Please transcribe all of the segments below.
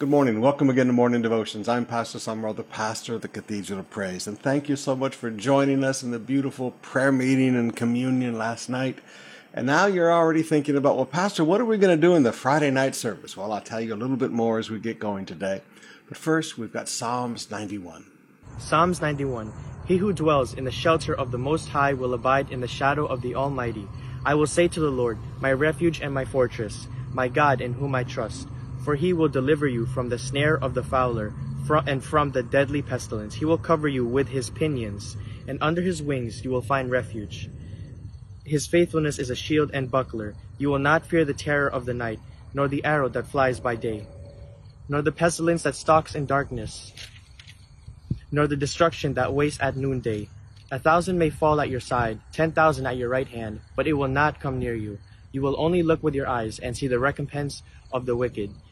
Good morning. Welcome again to Morning Devotions. I'm Pastor Sumrall, the pastor of the Cathedral of Praise. And thank you so much for joining us in the beautiful prayer meeting and communion last night. And now you're already thinking about, well, Pastor, what are we going to do in the Friday night service? Well, I'll tell you a little bit more as we get going today. But first, we've got Psalms 91. Psalms 91 He who dwells in the shelter of the Most High will abide in the shadow of the Almighty. I will say to the Lord, my refuge and my fortress, my God in whom I trust. For he will deliver you from the snare of the fowler and from the deadly pestilence. He will cover you with his pinions, and under his wings you will find refuge. His faithfulness is a shield and buckler. You will not fear the terror of the night, nor the arrow that flies by day, nor the pestilence that stalks in darkness, nor the destruction that wastes at noonday. A thousand may fall at your side, ten thousand at your right hand, but it will not come near you. You will only look with your eyes and see the recompense of the wicked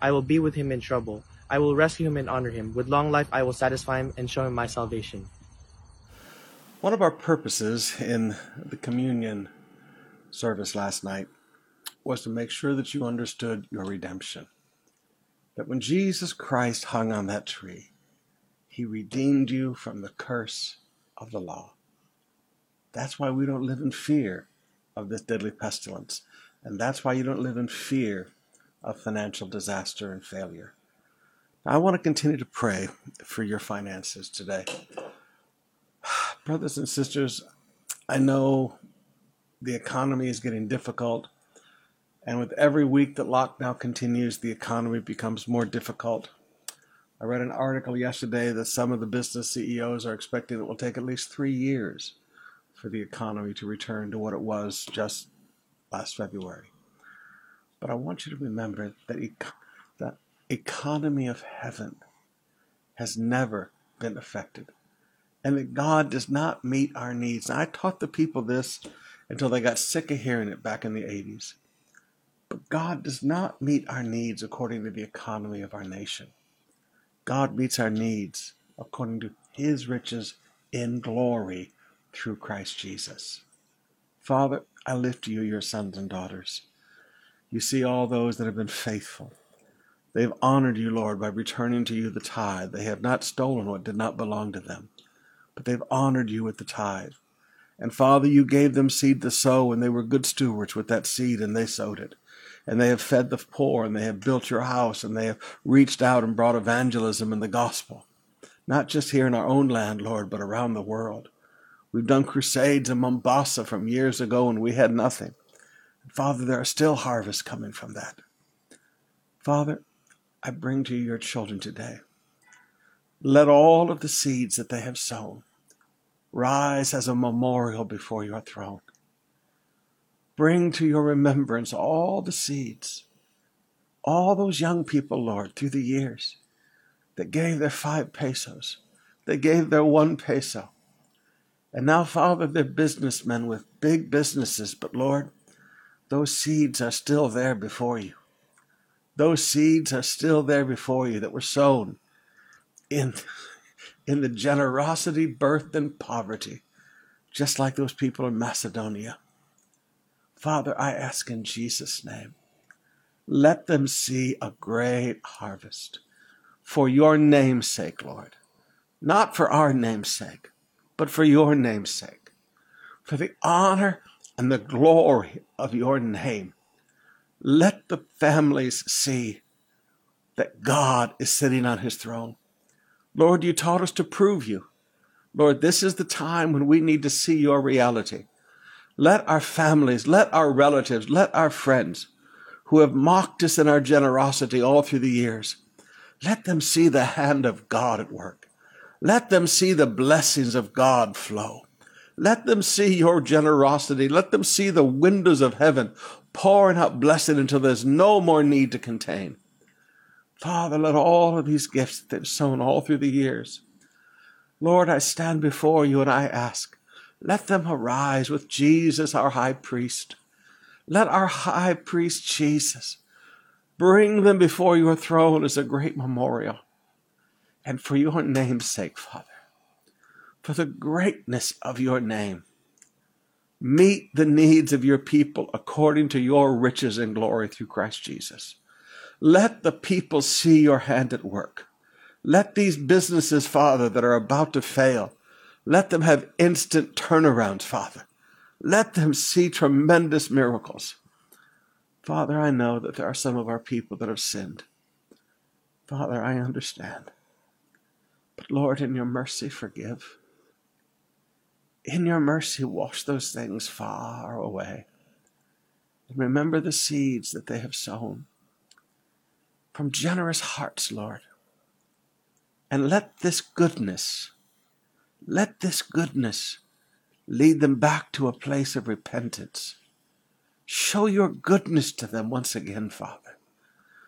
I will be with him in trouble. I will rescue him and honor him. With long life I will satisfy him and show him my salvation. One of our purposes in the communion service last night was to make sure that you understood your redemption. That when Jesus Christ hung on that tree, he redeemed you from the curse of the law. That's why we don't live in fear of this deadly pestilence. And that's why you don't live in fear of financial disaster and failure. I want to continue to pray for your finances today. Brothers and sisters, I know the economy is getting difficult, and with every week that lockdown continues, the economy becomes more difficult. I read an article yesterday that some of the business CEOs are expecting it will take at least three years for the economy to return to what it was just last February. But I want you to remember that the economy of heaven has never been affected. And that God does not meet our needs. Now, I taught the people this until they got sick of hearing it back in the 80s. But God does not meet our needs according to the economy of our nation. God meets our needs according to his riches in glory through Christ Jesus. Father, I lift to you your sons and daughters. You see all those that have been faithful. They have honored you, Lord, by returning to you the tithe. They have not stolen what did not belong to them, but they've honored you with the tithe. And Father, you gave them seed to sow, and they were good stewards with that seed, and they sowed it. And they have fed the poor, and they have built your house, and they have reached out and brought evangelism and the gospel, not just here in our own land, Lord, but around the world. We've done crusades in Mombasa from years ago, and we had nothing. Father, there are still harvests coming from that. Father, I bring to you your children today. Let all of the seeds that they have sown rise as a memorial before your throne. Bring to your remembrance all the seeds, all those young people, Lord, through the years that gave their five pesos, they gave their one peso. And now, Father, they're businessmen with big businesses, but Lord, those seeds are still there before you. Those seeds are still there before you that were sown in, in the generosity birthed in poverty, just like those people in Macedonia. Father, I ask in Jesus' name, let them see a great harvest for your name's sake, Lord. Not for our name's sake, but for your name's sake. For the honor and the glory of your name. Let the families see that God is sitting on his throne. Lord, you taught us to prove you. Lord, this is the time when we need to see your reality. Let our families, let our relatives, let our friends who have mocked us in our generosity all through the years, let them see the hand of God at work. Let them see the blessings of God flow. Let them see your generosity. Let them see the windows of heaven pouring out blessing until there's no more need to contain. Father, let all of these gifts that they've sown all through the years, Lord, I stand before you and I ask, let them arise with Jesus, our high priest. Let our high priest Jesus bring them before your throne as a great memorial. And for your name's sake, Father, for the greatness of your name, meet the needs of your people according to your riches and glory through Christ Jesus. Let the people see your hand at work. Let these businesses, Father, that are about to fail, let them have instant turnarounds, Father. Let them see tremendous miracles. Father, I know that there are some of our people that have sinned. Father, I understand. But Lord, in your mercy, forgive. In your mercy, wash those things far away. And remember the seeds that they have sown from generous hearts, Lord. And let this goodness, let this goodness lead them back to a place of repentance. Show your goodness to them once again, Father.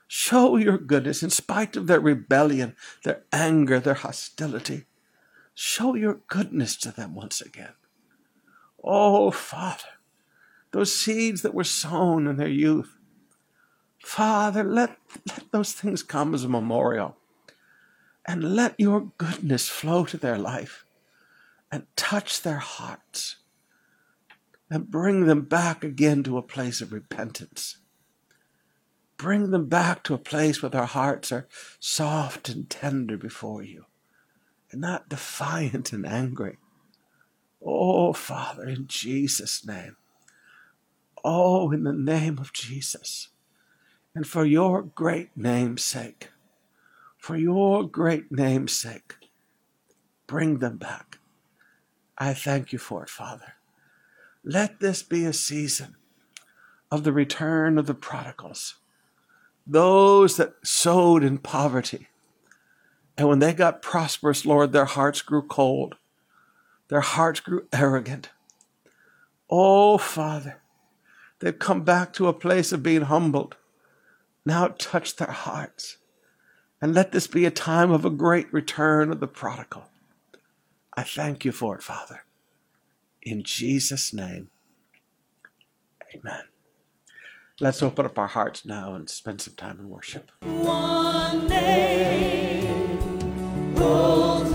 Show your goodness in spite of their rebellion, their anger, their hostility. Show your goodness to them once again. Oh, Father, those seeds that were sown in their youth, Father, let, let those things come as a memorial and let your goodness flow to their life and touch their hearts and bring them back again to a place of repentance. Bring them back to a place where their hearts are soft and tender before you and not defiant and angry. Oh, Father, in Jesus' name. Oh, in the name of Jesus and for your great name's sake, for your great name's sake, bring them back. I thank you for it, Father. Let this be a season of the return of the prodigals, those that sowed in poverty. And when they got prosperous, Lord, their hearts grew cold, their hearts grew arrogant. Oh, Father, they've come back to a place of being humbled now touch their hearts. And let this be a time of a great return of the prodigal. I thank you for it, Father. In Jesus' name, amen. Let's open up our hearts now and spend some time in worship. One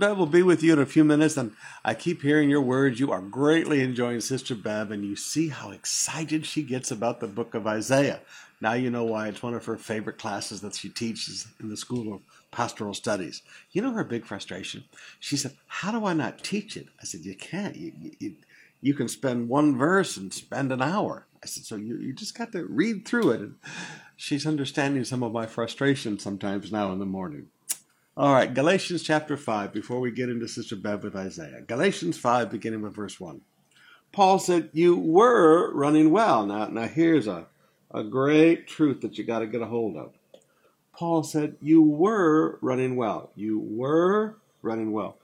Bev will be with you in a few minutes, and I keep hearing your words. You are greatly enjoying Sister Bev, and you see how excited she gets about the book of Isaiah. Now you know why it's one of her favorite classes that she teaches in the School of Pastoral Studies. You know her big frustration? She said, How do I not teach it? I said, You can't. You, you, you can spend one verse and spend an hour. I said, So you, you just got to read through it. And she's understanding some of my frustration sometimes now in the morning. All right, Galatians chapter 5, before we get into Sister Bev with Isaiah. Galatians 5, beginning with verse 1. Paul said, You were running well. Now, now here's a, a great truth that you got to get a hold of. Paul said, You were running well. You were running well.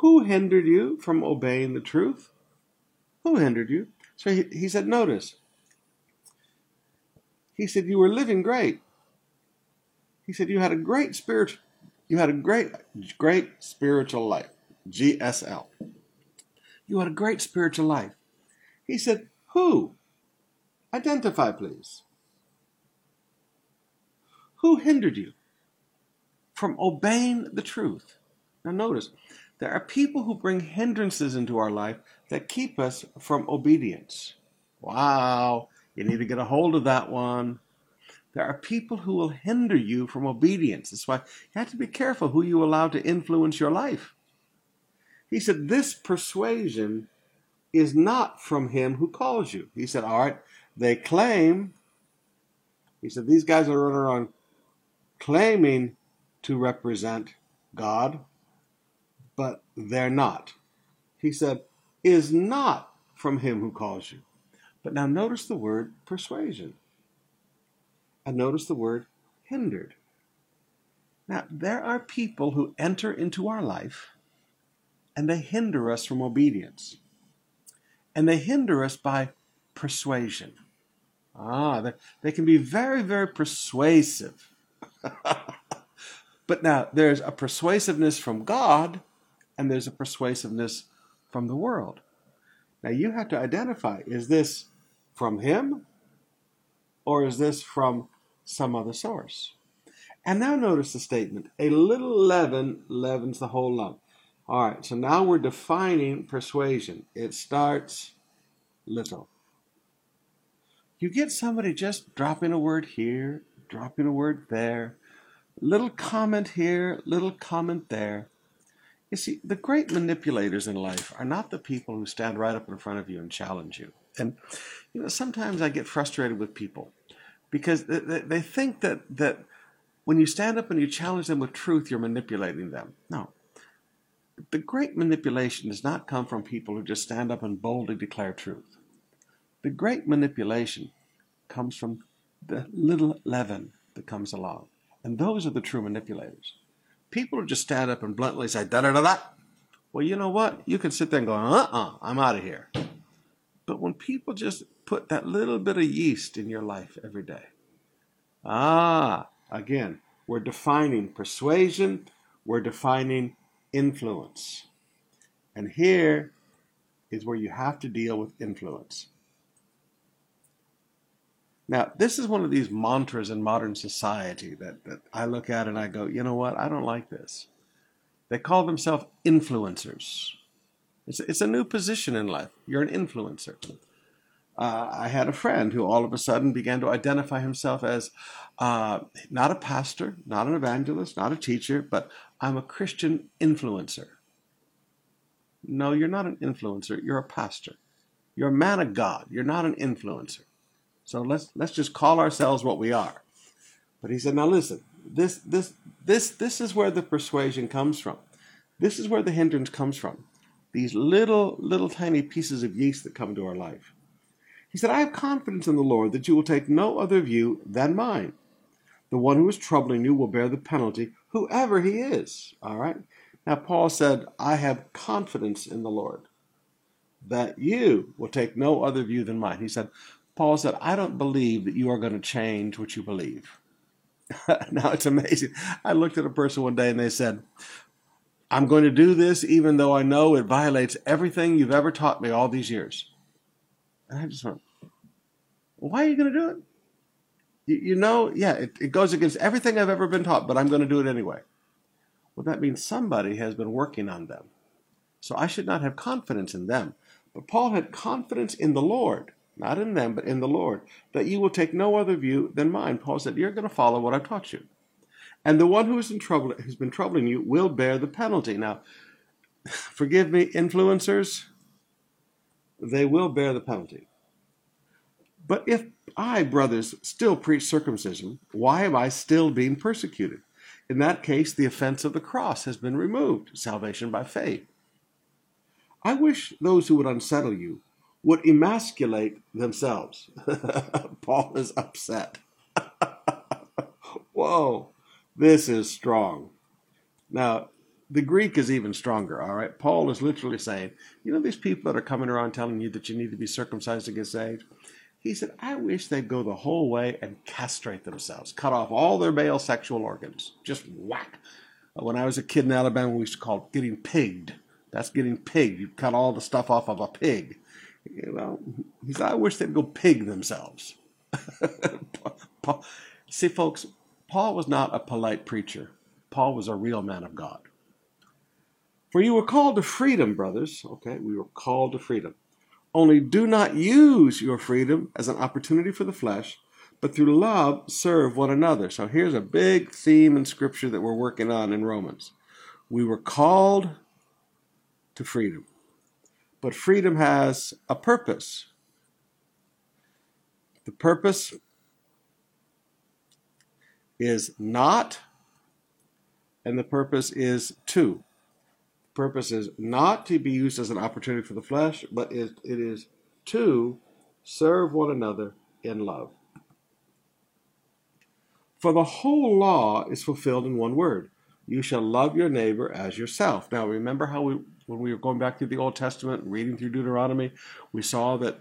Who hindered you from obeying the truth? Who hindered you? So he, he said, Notice. He said, You were living great. He said, You had a great spiritual you had a great, great spiritual life. GSL. You had a great spiritual life. He said, Who? Identify, please. Who hindered you from obeying the truth? Now, notice, there are people who bring hindrances into our life that keep us from obedience. Wow, you need to get a hold of that one. There are people who will hinder you from obedience. That's why you have to be careful who you allow to influence your life. He said, This persuasion is not from him who calls you. He said, All right, they claim, he said, these guys are running around claiming to represent God, but they're not. He said, is not from him who calls you. But now notice the word persuasion. And notice the word hindered. Now, there are people who enter into our life and they hinder us from obedience. And they hinder us by persuasion. Ah, they, they can be very, very persuasive. but now, there's a persuasiveness from God and there's a persuasiveness from the world. Now, you have to identify is this from Him or is this from some other source? And now notice the statement a little leaven leavens the whole lump. All right, so now we're defining persuasion. It starts little. You get somebody just dropping a word here, dropping a word there, little comment here, little comment there. You see, the great manipulators in life are not the people who stand right up in front of you and challenge you. And, you know, sometimes I get frustrated with people because they, they think that, that when you stand up and you challenge them with truth, you're manipulating them. No. The great manipulation does not come from people who just stand up and boldly declare truth. The great manipulation comes from the little leaven that comes along. And those are the true manipulators. People who just stand up and bluntly say, da da da da. Well, you know what? You can sit there and go, uh uh-uh, uh, i am out of here. But when people just put that little bit of yeast in your life every day. Ah, again, we're defining persuasion, we're defining influence. And here is where you have to deal with influence. Now, this is one of these mantras in modern society that, that I look at and I go, you know what? I don't like this. They call themselves influencers. It's, it's a new position in life. You're an influencer uh, I had a friend who all of a sudden began to identify himself as uh, not a pastor, not an evangelist, not a teacher, but I'm a Christian influencer. No, you're not an influencer. You're a pastor. You're a man of God. You're not an influencer. So let's let's just call ourselves what we are. But he said, now listen, this this this this is where the persuasion comes from. This is where the hindrance comes from. These little little tiny pieces of yeast that come into our life. He said, I have confidence in the Lord that you will take no other view than mine. The one who is troubling you will bear the penalty, whoever he is. All right? Now, Paul said, I have confidence in the Lord that you will take no other view than mine. He said, Paul said, I don't believe that you are going to change what you believe. now, it's amazing. I looked at a person one day and they said, I'm going to do this even though I know it violates everything you've ever taught me all these years. And I just went, why are you going to do it? You, you know, yeah, it, it goes against everything I've ever been taught, but I'm going to do it anyway. Well, that means somebody has been working on them. So I should not have confidence in them. But Paul had confidence in the Lord, not in them, but in the Lord, that you will take no other view than mine. Paul said, You're going to follow what I've taught you. And the one who is in trouble, who's been troubling you, will bear the penalty. Now, forgive me, influencers, they will bear the penalty. But if I, brothers, still preach circumcision, why am I still being persecuted? In that case, the offense of the cross has been removed, salvation by faith. I wish those who would unsettle you would emasculate themselves. Paul is upset. Whoa, this is strong. Now, the Greek is even stronger, all right? Paul is literally saying, you know, these people that are coming around telling you that you need to be circumcised to get saved? He said, I wish they'd go the whole way and castrate themselves, cut off all their male sexual organs, just whack. Uh, when I was a kid in Alabama, we used to call it getting pigged. That's getting pigged. You cut all the stuff off of a pig. You know, he said, I wish they'd go pig themselves. See, folks, Paul was not a polite preacher. Paul was a real man of God. For you were called to freedom, brothers. Okay, we were called to freedom. Only do not use your freedom as an opportunity for the flesh, but through love serve one another. So here's a big theme in Scripture that we're working on in Romans. We were called to freedom, but freedom has a purpose. The purpose is not, and the purpose is to purpose is not to be used as an opportunity for the flesh, but it, it is to serve one another in love. For the whole law is fulfilled in one word you shall love your neighbor as yourself. Now, remember how we, when we were going back through the Old Testament, reading through Deuteronomy, we saw that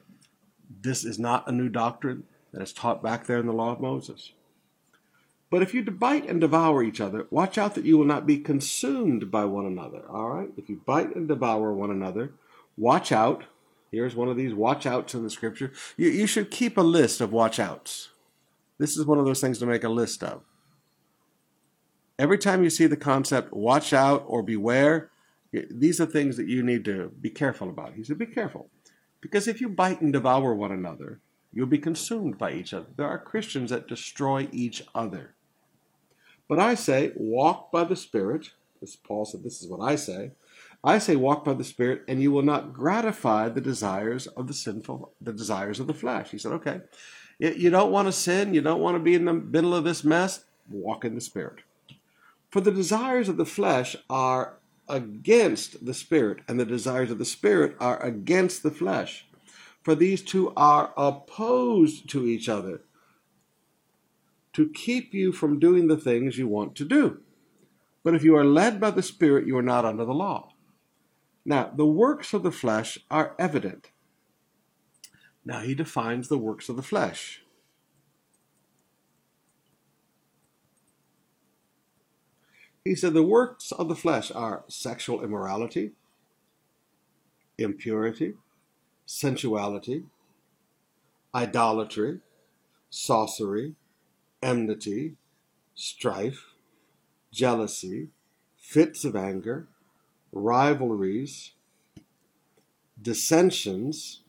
this is not a new doctrine that is taught back there in the law of Moses. But if you bite and devour each other, watch out that you will not be consumed by one another. All right? If you bite and devour one another, watch out. Here's one of these watch outs in the scripture. You, you should keep a list of watch outs. This is one of those things to make a list of. Every time you see the concept watch out or beware, these are things that you need to be careful about. He said, be careful. Because if you bite and devour one another, you'll be consumed by each other. There are Christians that destroy each other. But I say, walk by the Spirit. As Paul said, this is what I say. I say, walk by the Spirit, and you will not gratify the desires of the sinful, the desires of the flesh. He said, okay, you don't want to sin, you don't want to be in the middle of this mess, walk in the Spirit. For the desires of the flesh are against the Spirit, and the desires of the Spirit are against the flesh. For these two are opposed to each other to keep you from doing the things you want to do. But if you are led by the Spirit, you are not under the law. Now, the works of the flesh are evident. Now, he defines the works of the flesh. He said the works of the flesh are sexual immorality, impurity, sensuality, idolatry, sorcery, enmity, strife, jealousy, fits of anger, rivalries, dissensions,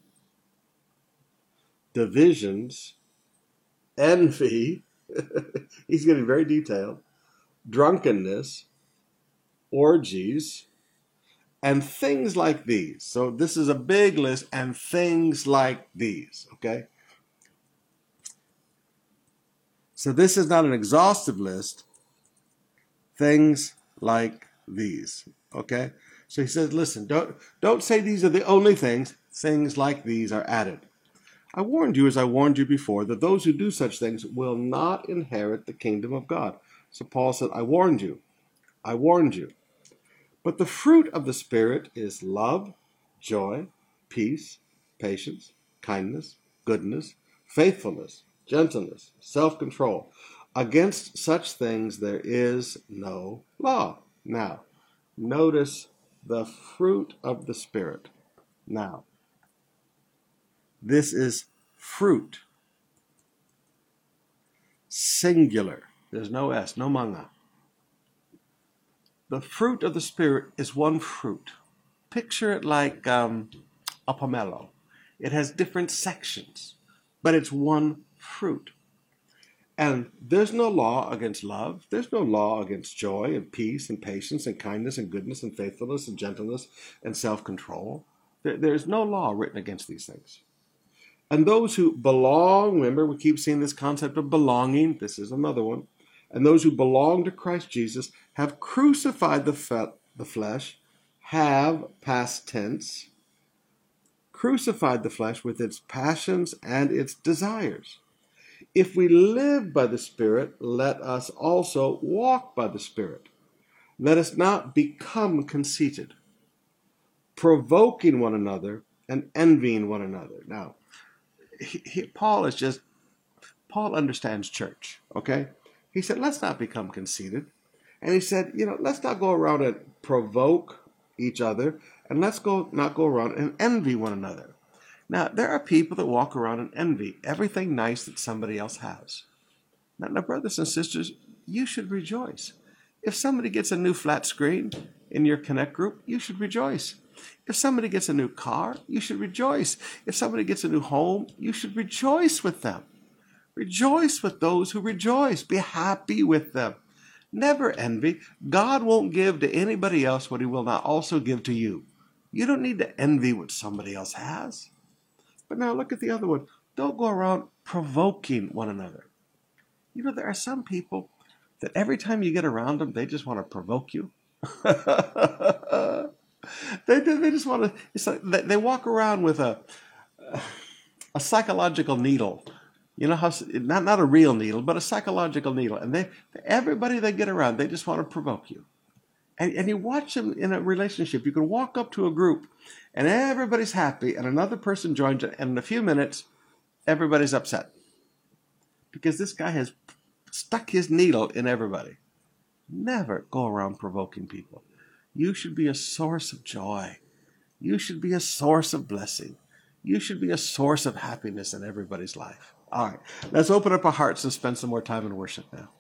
divisions, envy. He's getting very detailed. Drunkenness, orgies, and things like these. So this is a big list, and things like these. Okay. So this is not an exhaustive list. Things like these. Okay? So he says, listen, don't don't say these are the only things. Things like these are added. I warned you as I warned you before that those who do such things will not inherit the kingdom of God. So Paul said, I warned you. I warned you. But the fruit of the Spirit is love, joy, peace, patience, kindness, goodness, faithfulness, gentleness, self control. Against such things there is no law. Now, notice the fruit of the Spirit. Now, this is fruit. Singular. There's no S, no manga. the fruit of the Spirit is one fruit. Picture it like um, a pomelo. It has different sections, but it's one fruit. And there's no law against love. There's no law against joy and peace and patience and kindness and goodness and faithfulness and gentleness and self control. There's no law written against these things. And those who belong, remember, we keep seeing this concept of belonging. This is another one. And those who belong to Christ Jesus have crucified the, fe- the flesh, have, past tense, crucified the flesh with its passions and its desires. If we live by the Spirit, let us also walk by the Spirit. Let us not become conceited, provoking one another and envying one another. Now, he, he, Paul is just, Paul understands church, okay? He said, let's not become conceited. And he said, you know, let's not go around and provoke each other, and let's go not go around and envy one another. Now, there are people that walk around and envy everything nice that somebody else has. Now, now, brothers and sisters, you should rejoice. If somebody gets a new flat screen in your Connect group, you should rejoice. If somebody gets a new car, you should rejoice. If somebody gets a new home, you should rejoice with them. Rejoice with those who rejoice. Be happy with them. Never envy. God won't give to anybody else what he will not also give to you. You don't need to envy what somebody else has. But now look at the other one. Don't go around provoking one another. You know, there are some people that every time you get around them, they just want to provoke you. they, they just want to, it's like they, they walk around with a, a psychological needle. You know how not not a real needle, but a psychological needle, and they everybody they get around, they just want to provoke you. And, and you watch them in a relationship. You can walk up to a group and everybody's happy, and another person joins it, and in a few minutes, everybody's upset because this guy has stuck his needle in everybody. Never go around provoking people. You should be a source of joy. You should be a source of blessing. You should be a source of happiness in everybody's life. All right, let's open up our hearts and spend some more time in worship now.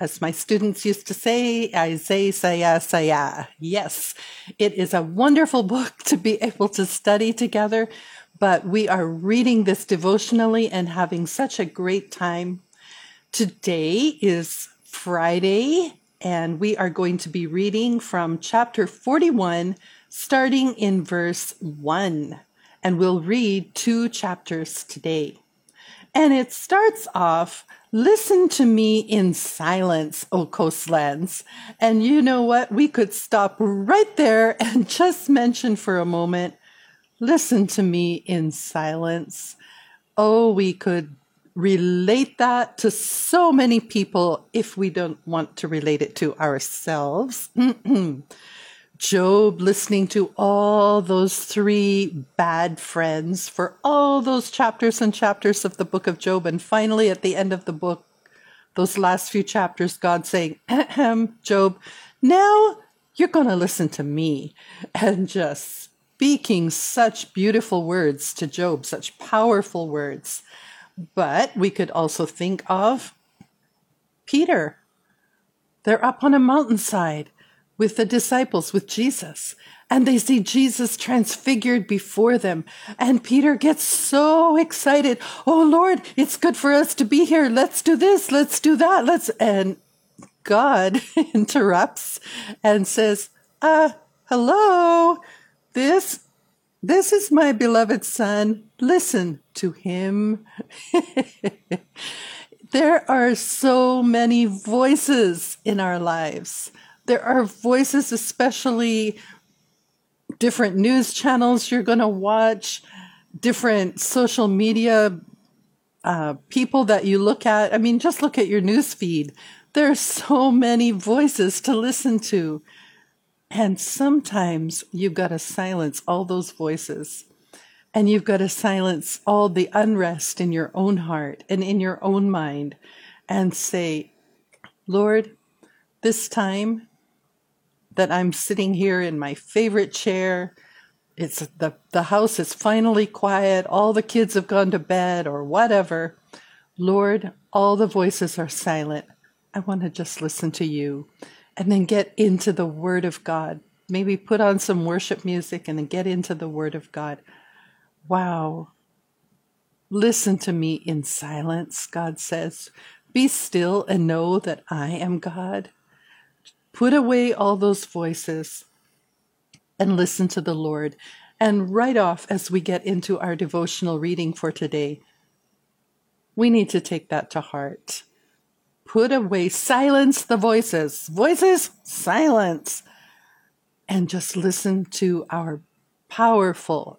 As my students used to say, I Isaiah, Isaiah, Isaiah. Yes, it is a wonderful book to be able to study together, but we are reading this devotionally and having such a great time. Today is Friday, and we are going to be reading from chapter 41, starting in verse 1. And we'll read two chapters today. And it starts off, listen to me in silence, O coastlands. And you know what? We could stop right there and just mention for a moment, listen to me in silence. Oh, we could relate that to so many people if we don't want to relate it to ourselves. Job listening to all those three bad friends for all those chapters and chapters of the book of Job. And finally, at the end of the book, those last few chapters, God saying, Ahem, Job, now you're going to listen to me. And just speaking such beautiful words to Job, such powerful words. But we could also think of Peter. They're up on a mountainside with the disciples, with Jesus. And they see Jesus transfigured before them. And Peter gets so excited. Oh Lord, it's good for us to be here. Let's do this. Let's do that. Let's, and God interrupts and says, uh, hello, this, this is my beloved son. Listen to him. there are so many voices in our lives there are voices, especially different news channels you're going to watch, different social media uh, people that you look at. I mean, just look at your news feed. There are so many voices to listen to. And sometimes you've got to silence all those voices. And you've got to silence all the unrest in your own heart and in your own mind and say, Lord, this time that I'm sitting here in my favorite chair. It's the, the house is finally quiet. All the kids have gone to bed or whatever. Lord, all the voices are silent. I want to just listen to you and then get into the Word of God. Maybe put on some worship music and then get into the Word of God. Wow. Listen to me in silence, God says. Be still and know that I am God. Put away all those voices and listen to the Lord. And right off, as we get into our devotional reading for today, we need to take that to heart. Put away, silence the voices. Voices, silence. And just listen to our powerful,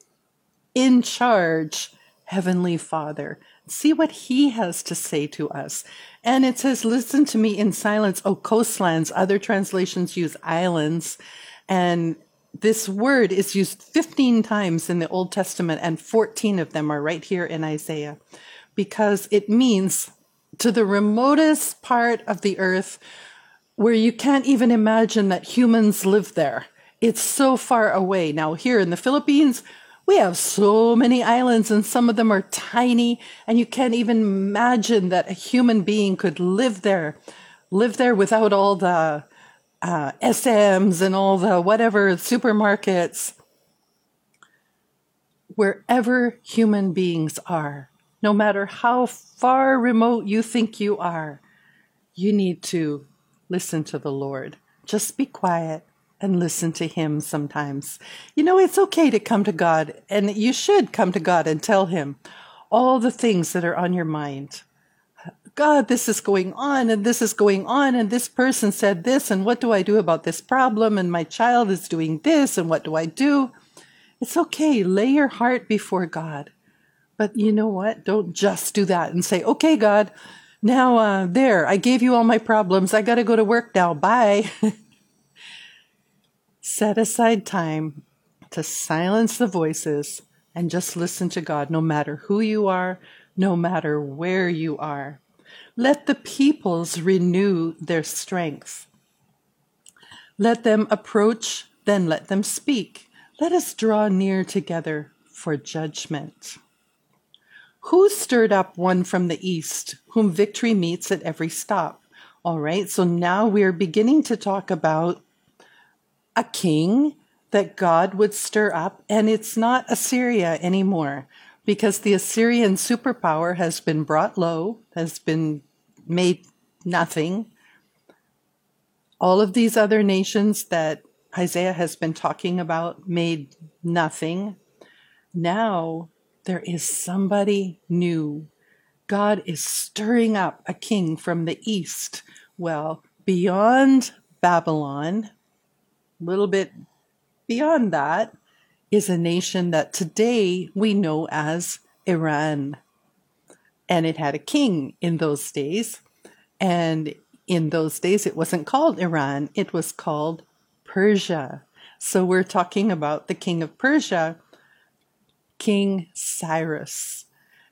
in charge Heavenly Father see what he has to say to us. And it says, listen to me in silence, O coastlands. Other translations use islands. And this word is used 15 times in the Old Testament, and 14 of them are right here in Isaiah, because it means to the remotest part of the earth where you can't even imagine that humans live there. It's so far away. Now, here in the Philippines, we have so many islands and some of them are tiny and you can't even imagine that a human being could live there, live there without all the uh, SMs and all the whatever supermarkets. Wherever human beings are, no matter how far remote you think you are, you need to listen to the Lord. Just be quiet and listen to Him sometimes. You know, it's okay to come to God, and you should come to God and tell Him all the things that are on your mind. God, this is going on, and this is going on, and this person said this, and what do I do about this problem? And my child is doing this, and what do I do? It's okay. Lay your heart before God. But you know what? Don't just do that and say, okay, God, now, uh, there, I gave you all my problems. I got to go to work now. Bye. Set aside time to silence the voices and just listen to God, no matter who you are, no matter where you are. Let the peoples renew their strength. Let them approach, then let them speak. Let us draw near together for judgment. Who stirred up one from the east, whom victory meets at every stop? All right, so now we're beginning to talk about a king that God would stir up, and it's not Assyria anymore because the Assyrian superpower has been brought low, has been made nothing. All of these other nations that Isaiah has been talking about made nothing. Now there is somebody new. God is stirring up a king from the east. Well, beyond Babylon, little bit beyond that, is a nation that today we know as Iran. And it had a king in those days. And in those days, it wasn't called Iran, it was called Persia. So we're talking about the king of Persia, King Cyrus.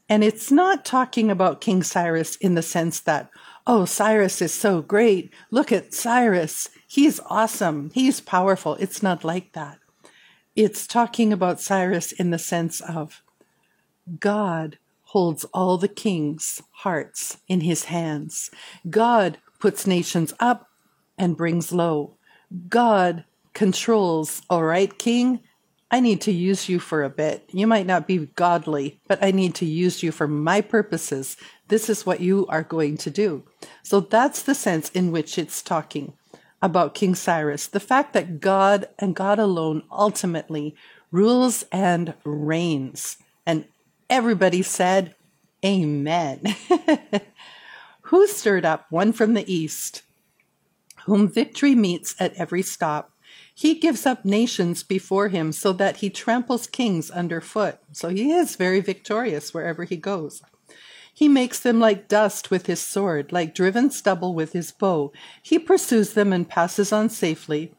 And it's not talking about King Cyrus in the sense that, oh, Cyrus is so great. Look at Cyrus. He's awesome. He's powerful. It's not like that. It's talking about Cyrus in the sense of God holds all the kings' hearts in his hands. God puts nations up and brings low. God controls, all right, king, I need to use you for a bit. You might not be godly, but I need to use you for my purposes. This is what you are going to do. So that's the sense in which it's talking about King Cyrus the fact that God and God alone ultimately rules and reigns. And everybody said, Amen. Who stirred up one from the east, whom victory meets at every stop? He gives up nations before him so that he tramples kings underfoot. So he is very victorious wherever he goes. He makes them like dust with his sword, like driven stubble with his bow. He pursues them and passes on safely.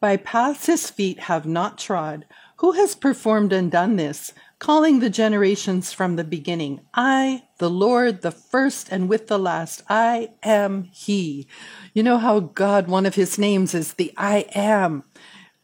By paths his feet have not trod. Who has performed and done this, calling the generations from the beginning? I, the Lord, the first and with the last, I am He. You know how God, one of his names is the I am.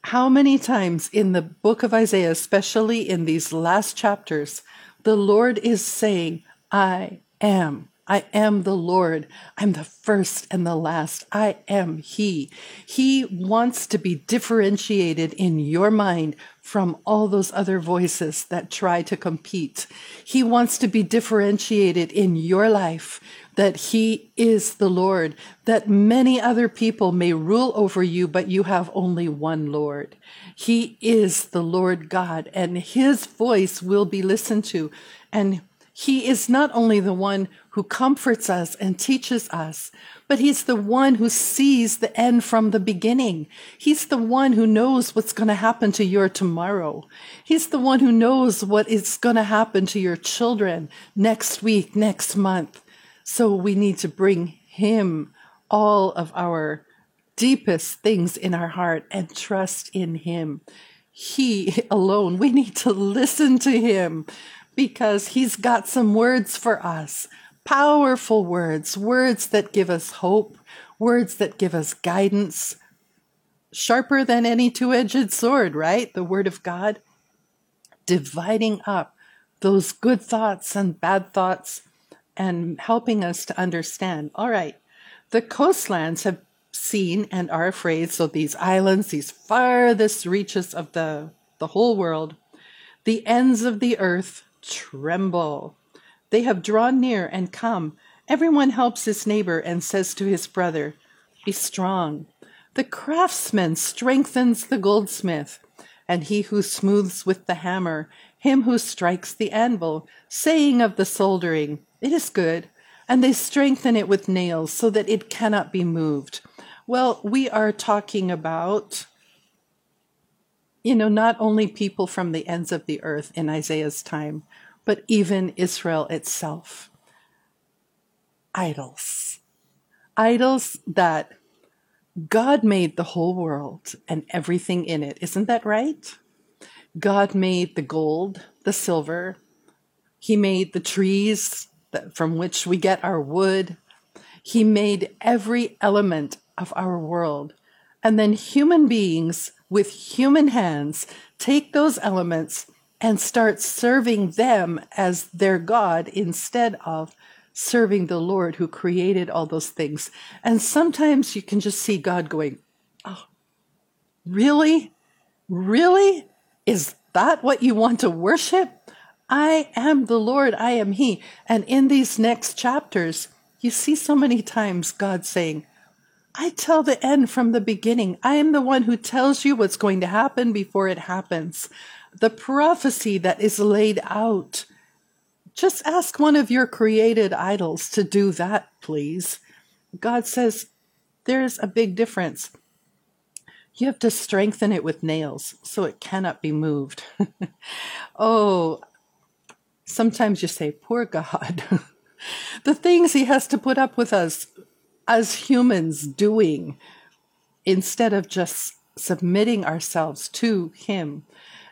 How many times in the book of Isaiah, especially in these last chapters, the Lord is saying, I am. I am the Lord. I'm the first and the last. I am He. He wants to be differentiated in your mind from all those other voices that try to compete. He wants to be differentiated in your life that He is the Lord, that many other people may rule over you, but you have only one Lord. He is the Lord God, and His voice will be listened to. And he is not only the one who comforts us and teaches us, but He's the one who sees the end from the beginning. He's the one who knows what's going to happen to your tomorrow. He's the one who knows what is going to happen to your children next week, next month. So we need to bring Him all of our deepest things in our heart and trust in Him. He alone, we need to listen to Him because he's got some words for us powerful words, words that give us hope, words that give us guidance, sharper than any two edged sword, right? The word of God, dividing up those good thoughts and bad thoughts and helping us to understand. All right, the coastlands have seen and are afraid. So these islands, these farthest reaches of the, the whole world, the ends of the earth tremble. They have drawn near and come. Everyone helps his neighbor and says to his brother, Be strong. The craftsman strengthens the goldsmith, and he who smooths with the hammer, him who strikes the anvil, saying of the soldering, It is good. And they strengthen it with nails so that it cannot be moved. Well, we are talking about you know, not only people from the ends of the earth in Isaiah's time, but even Israel itself. Idols. Idols that God made the whole world and everything in it. Isn't that right? God made the gold, the silver. He made the trees that, from which we get our wood. He made every element of our world. And then human beings with human hands take those elements and start serving them as their God instead of serving the Lord who created all those things. And sometimes you can just see God going, Oh, really? Really? Is that what you want to worship? I am the Lord, I am He. And in these next chapters, you see so many times God saying, I tell the end from the beginning. I am the one who tells you what's going to happen before it happens. The prophecy that is laid out. Just ask one of your created idols to do that, please. God says there's a big difference. You have to strengthen it with nails so it cannot be moved. oh, sometimes you say, poor God. the things he has to put up with us as humans doing instead of just submitting ourselves to him.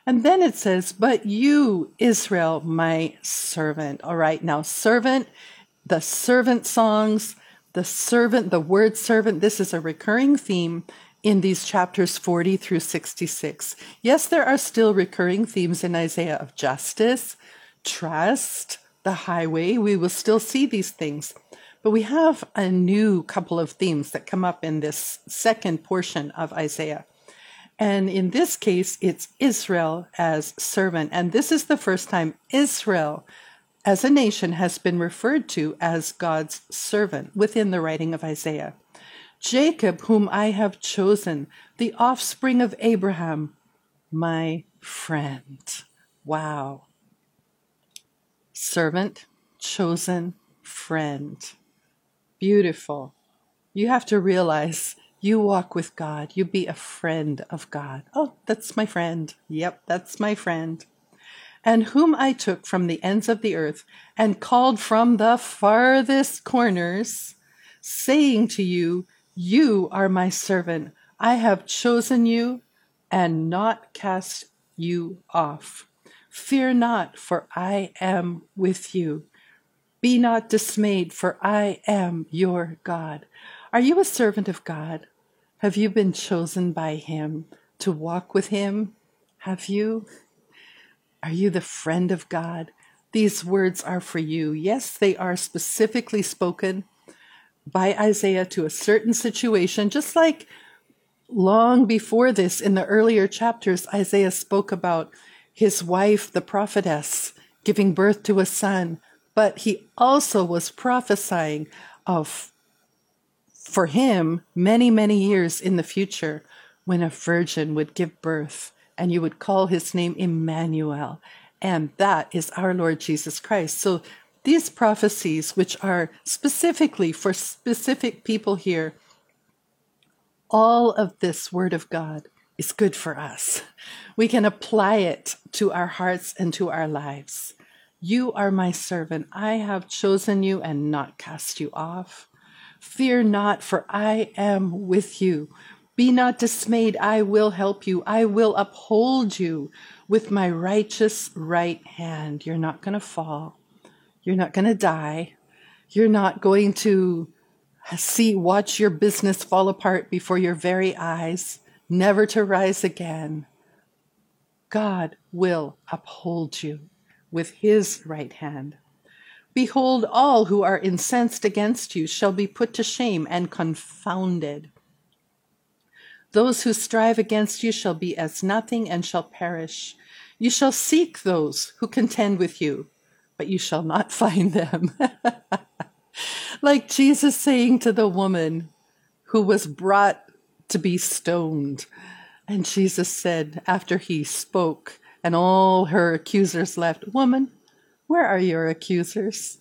And then it says, But you, Israel, my servant. All right, now, servant, the servant songs, the servant, the word servant, this is a recurring theme in these chapters 40 through 66. Yes, there are still recurring themes in Isaiah of justice, trust, the highway. We will still see these things. But we have a new couple of themes that come up in this second portion of Isaiah. And in this case, it's Israel as servant. And this is the first time Israel as a nation has been referred to as God's servant within the writing of Isaiah. Jacob, whom I have chosen, the offspring of Abraham, my friend. Wow. Servant, chosen, friend. Beautiful. You have to realize you walk with God. You be a friend of God. Oh, that's my friend. Yep, that's my friend. And whom I took from the ends of the earth and called from the farthest corners, saying to you, You are my servant. I have chosen you and not cast you off. Fear not, for I am with you. Be not dismayed, for I am your God. Are you a servant of God? Have you been chosen by Him to walk with Him? Have you? Are you the friend of God? These words are for you. Yes, they are specifically spoken by Isaiah to a certain situation, just like long before this in the earlier chapters, Isaiah spoke about his wife, the prophetess, giving birth to a son. But he also was prophesying of for him many, many years in the future when a virgin would give birth and you would call his name Emmanuel. And that is our Lord Jesus Christ. So these prophecies, which are specifically for specific people here, all of this word of God is good for us. We can apply it to our hearts and to our lives. You are my servant. I have chosen you and not cast you off. Fear not, for I am with you. Be not dismayed. I will help you. I will uphold you with my righteous right hand. You're not going to fall. You're not going to die. You're not going to see, watch your business fall apart before your very eyes, never to rise again. God will uphold you with his right hand. Behold, all who are incensed against you shall be put to shame and confounded. Those who strive against you shall be as nothing and shall perish. You shall seek those who contend with you, but you shall not find them. like Jesus saying to the woman who was brought to be stoned. And Jesus said, after he spoke, and all her accusers left, Woman, where are your accusers?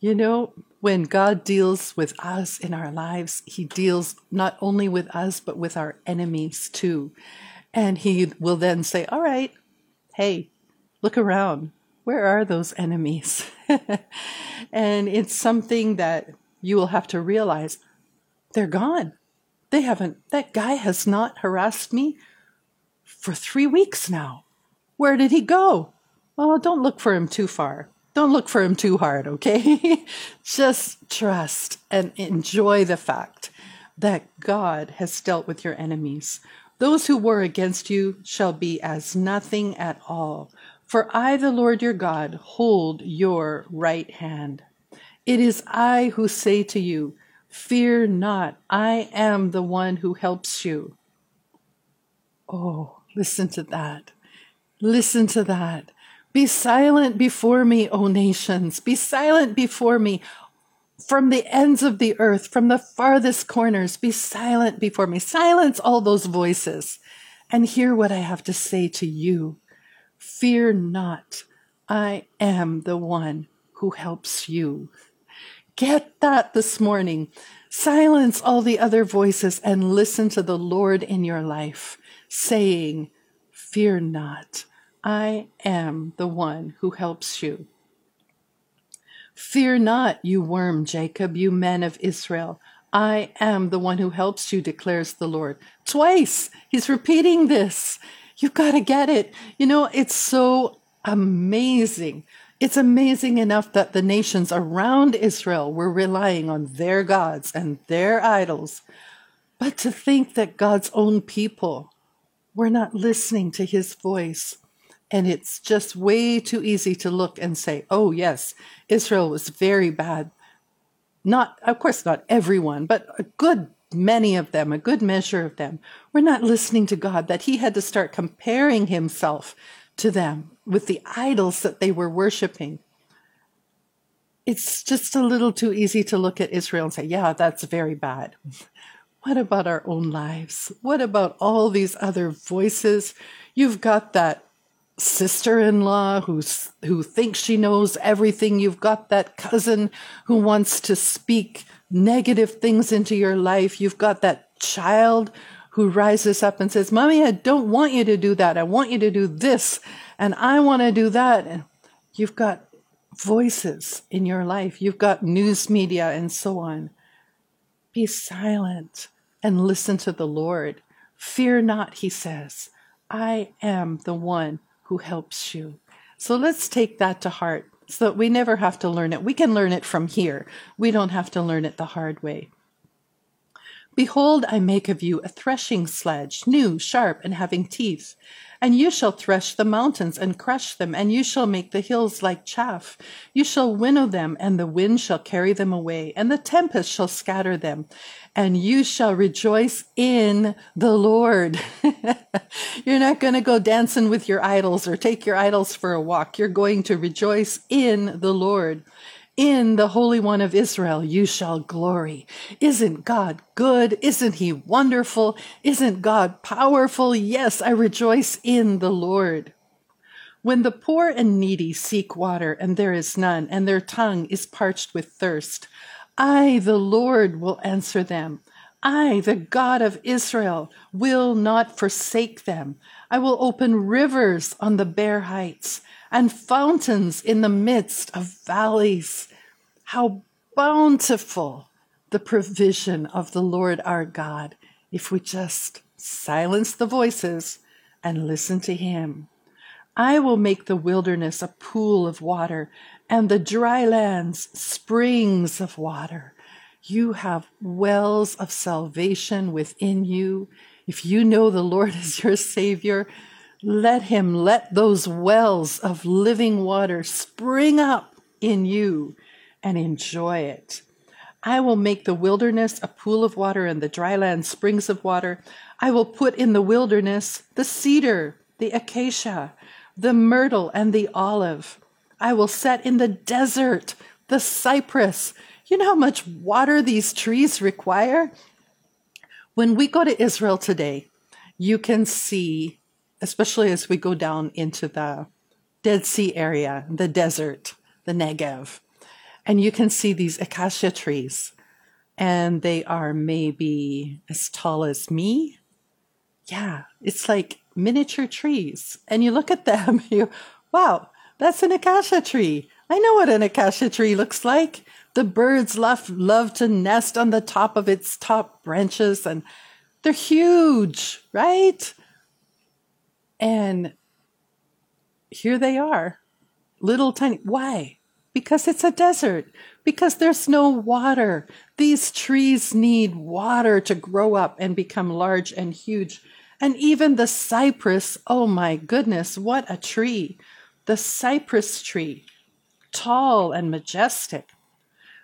You know, when God deals with us in our lives, He deals not only with us, but with our enemies too. And He will then say, All right, hey, look around. Where are those enemies? and it's something that you will have to realize they're gone. They haven't, that guy has not harassed me for three weeks now. Where did he go? Well, don't look for him too far. Don't look for him too hard, okay? Just trust and enjoy the fact that God has dealt with your enemies. Those who war against you shall be as nothing at all. For I, the Lord your God, hold your right hand. It is I who say to you, Fear not, I am the one who helps you. Oh, listen to that. Listen to that. Be silent before me, O nations. Be silent before me. From the ends of the earth, from the farthest corners, be silent before me. Silence all those voices and hear what I have to say to you. Fear not. I am the one who helps you. Get that this morning. Silence all the other voices and listen to the Lord in your life, saying, Fear not. I am the one who helps you. Fear not, you worm Jacob, you men of Israel. I am the one who helps you, declares the Lord. Twice he's repeating this. You've got to get it. You know, it's so amazing it's amazing enough that the nations around Israel were relying on their gods and their idols. But to think that God's own people were not listening to his voice. And it's just way too easy to look and say, oh, yes, Israel was very bad. Not, of course, not everyone, but a good many of them, a good measure of them, were not listening to God, that he had to start comparing himself to them with the idols that they were worshiping. It's just a little too easy to look at Israel and say, yeah, that's very bad. What about our own lives? What about all these other voices? You've got that sister-in-law who's who thinks she knows everything. You've got that cousin who wants to speak negative things into your life. You've got that child who rises up and says, Mommy, I don't want you to do that. I want you to do this. And I want to do that. And you've got voices in your life. You've got news media and so on. Be silent and listen to the Lord. Fear not, he says. I am the one who helps you. So let's take that to heart so that we never have to learn it. We can learn it from here. We don't have to learn it the hard way. Behold, I make of you a threshing sledge, new, sharp, and having teeth. And you shall thresh the mountains and crush them, and you shall make the hills like chaff. You shall winnow them, and the wind shall carry them away, and the tempest shall scatter them. And you shall rejoice in the Lord. You're not going to go dancing with your idols or take your idols for a walk. You're going to rejoice in the Lord. In the Holy One of Israel you shall glory. Isn't God good? Isn't he wonderful? Isn't God powerful? Yes, I rejoice in the Lord. When the poor and needy seek water and there is none, and their tongue is parched with thirst, I, the Lord, will answer them. I, the God of Israel, will not forsake them. I will open rivers on the bare heights and fountains in the midst of valleys. How bountiful the provision of the Lord our God if we just silence the voices and listen to Him. I will make the wilderness a pool of water and the dry lands springs of water. You have wells of salvation within you. If you know the Lord is your Savior, let Him let those wells of living water spring up in you and enjoy it. I will make the wilderness a pool of water and the dry land springs of water. I will put in the wilderness the cedar, the acacia, the myrtle, and the olive. I will set in the desert the cypress, you know how much water these trees require? When we go to Israel today, you can see, especially as we go down into the Dead Sea area, the desert, the Negev, and you can see these acacia trees, and they are maybe as tall as me. Yeah, it's like miniature trees. And you look at them, you, wow, that's an acacia tree. I know what an acacia tree looks like. The birds love, love to nest on the top of its top branches and they're huge, right? And here they are, little tiny. Why? Because it's a desert, because there's no water. These trees need water to grow up and become large and huge. And even the cypress, oh my goodness, what a tree! The cypress tree, tall and majestic.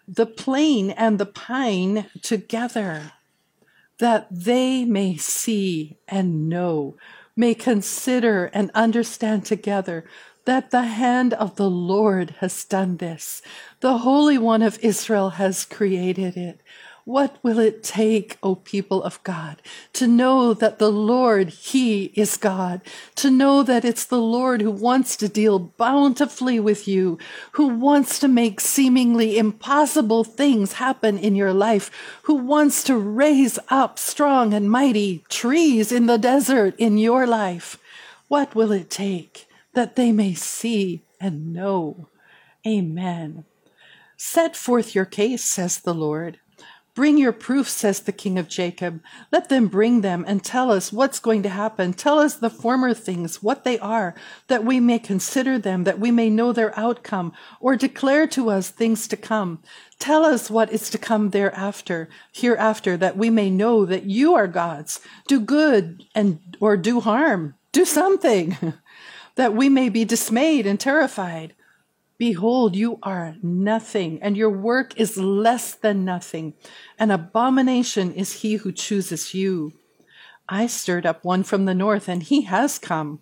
The plane and the pine together, that they may see and know, may consider and understand together that the hand of the Lord has done this. The Holy One of Israel has created it. What will it take, O people of God, to know that the Lord, He is God, to know that it's the Lord who wants to deal bountifully with you, who wants to make seemingly impossible things happen in your life, who wants to raise up strong and mighty trees in the desert in your life? What will it take that they may see and know? Amen. Set forth your case, says the Lord. Bring your proofs, says the King of Jacob. Let them bring them and tell us what's going to happen. Tell us the former things, what they are, that we may consider them, that we may know their outcome, or declare to us things to come. Tell us what is to come thereafter, hereafter, that we may know that you are God's. Do good and or do harm. Do something, that we may be dismayed and terrified. Behold, you are nothing, and your work is less than nothing. An abomination is he who chooses you. I stirred up one from the north, and he has come.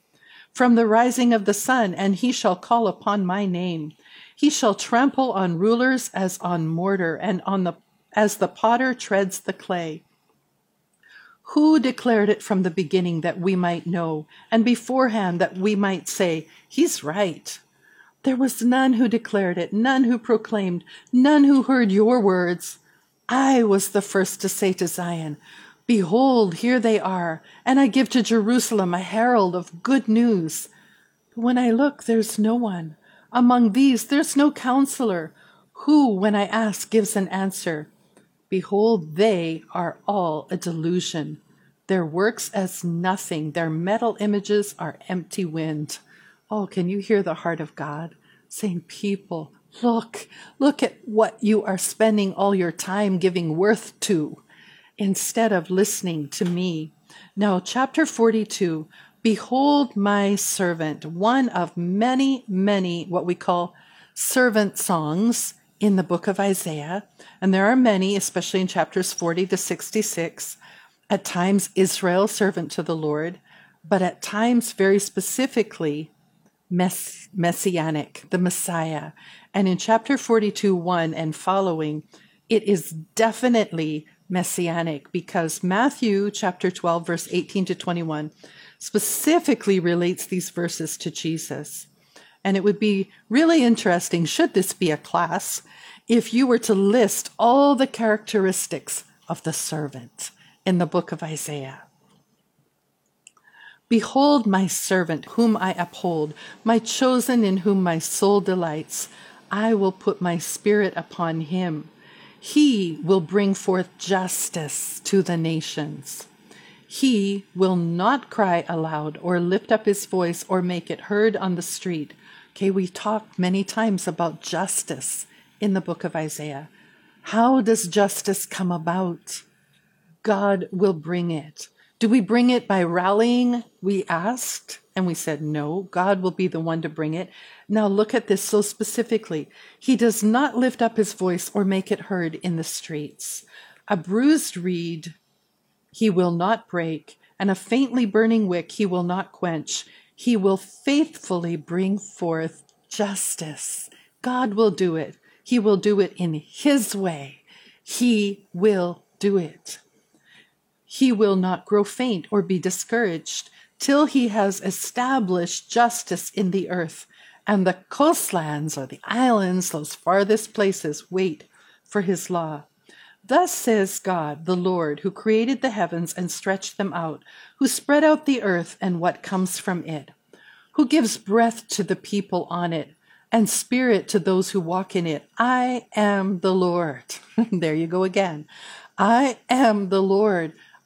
From the rising of the sun, and he shall call upon my name. He shall trample on rulers as on mortar, and on the as the potter treads the clay. Who declared it from the beginning that we might know, and beforehand that we might say, He's right? There was none who declared it, none who proclaimed, none who heard your words. I was the first to say to Zion, Behold, here they are, and I give to Jerusalem a herald of good news. But when I look, there's no one. Among these, there's no counselor, who, when I ask, gives an answer. Behold, they are all a delusion. Their works as nothing, their metal images are empty wind. Oh, can you hear the heart of God saying, People, look, look at what you are spending all your time giving worth to instead of listening to me. Now, chapter 42 Behold my servant, one of many, many what we call servant songs in the book of Isaiah. And there are many, especially in chapters 40 to 66. At times, Israel, servant to the Lord, but at times, very specifically, mess- messianic, the Messiah. And in chapter 42, 1 and following, it is definitely messianic because Matthew chapter 12, verse 18 to 21 specifically relates these verses to Jesus. And it would be really interesting, should this be a class, if you were to list all the characteristics of the servant in the book of Isaiah. Behold my servant, whom I uphold, my chosen in whom my soul delights. I will put my spirit upon him. He will bring forth justice to the nations. He will not cry aloud or lift up his voice or make it heard on the street. Okay, we talked many times about justice in the book of Isaiah. How does justice come about? God will bring it. Do we bring it by rallying? We asked and we said, no, God will be the one to bring it. Now look at this so specifically. He does not lift up his voice or make it heard in the streets. A bruised reed he will not break, and a faintly burning wick he will not quench. He will faithfully bring forth justice. God will do it. He will do it in his way. He will do it he will not grow faint or be discouraged till he has established justice in the earth. And the coastlands or the islands, those farthest places, wait for his law. Thus says God, the Lord, who created the heavens and stretched them out, who spread out the earth and what comes from it, who gives breath to the people on it and spirit to those who walk in it. I am the Lord. there you go again. I am the Lord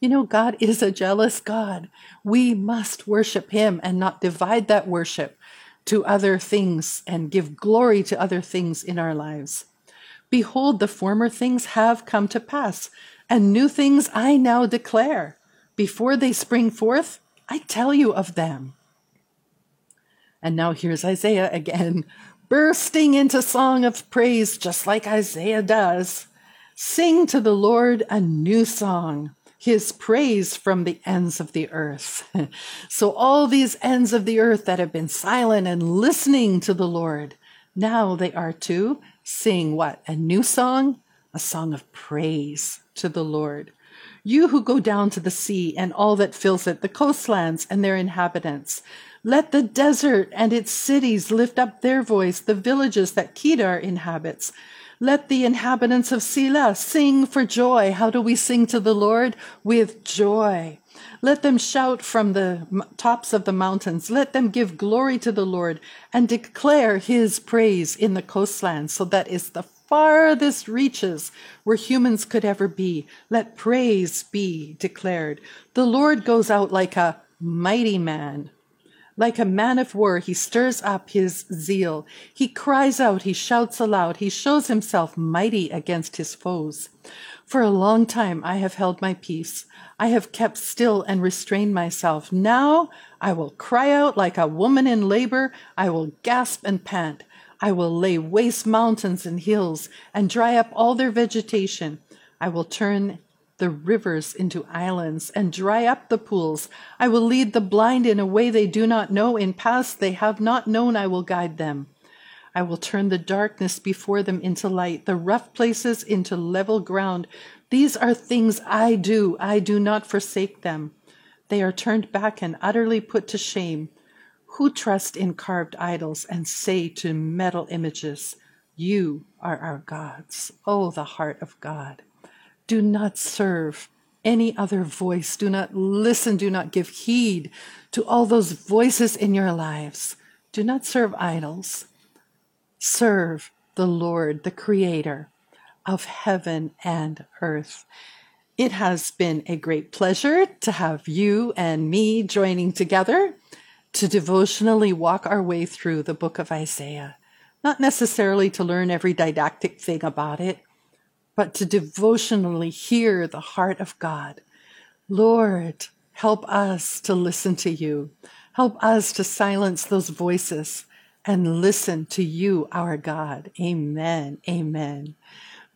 You know, God is a jealous God. We must worship Him and not divide that worship to other things and give glory to other things in our lives. Behold, the former things have come to pass, and new things I now declare. Before they spring forth, I tell you of them. And now here's Isaiah again, bursting into song of praise, just like Isaiah does. Sing to the Lord a new song, his praise from the ends of the earth. so, all these ends of the earth that have been silent and listening to the Lord, now they are to sing what? A new song? A song of praise to the Lord. You who go down to the sea and all that fills it, the coastlands and their inhabitants. Let the desert and its cities lift up their voice, the villages that Kedar inhabits. Let the inhabitants of Sela sing for joy. How do we sing to the Lord? With joy. Let them shout from the tops of the mountains. Let them give glory to the Lord and declare his praise in the coastlands. So that is the farthest reaches where humans could ever be. Let praise be declared. The Lord goes out like a mighty man. Like a man of war, he stirs up his zeal. He cries out, he shouts aloud, he shows himself mighty against his foes. For a long time I have held my peace. I have kept still and restrained myself. Now I will cry out like a woman in labor. I will gasp and pant. I will lay waste mountains and hills and dry up all their vegetation. I will turn the rivers into islands and dry up the pools. I will lead the blind in a way they do not know. In paths they have not known, I will guide them. I will turn the darkness before them into light, the rough places into level ground. These are things I do. I do not forsake them. They are turned back and utterly put to shame. Who trust in carved idols and say to metal images, You are our gods. Oh, the heart of God. Do not serve any other voice. Do not listen. Do not give heed to all those voices in your lives. Do not serve idols. Serve the Lord, the Creator of heaven and earth. It has been a great pleasure to have you and me joining together to devotionally walk our way through the book of Isaiah. Not necessarily to learn every didactic thing about it, but to devotionally hear the heart of God. Lord, help us to listen to you. Help us to silence those voices and listen to you, our God. Amen. Amen.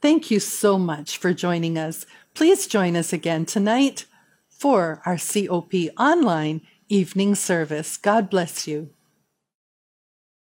Thank you so much for joining us. Please join us again tonight for our COP online evening service. God bless you.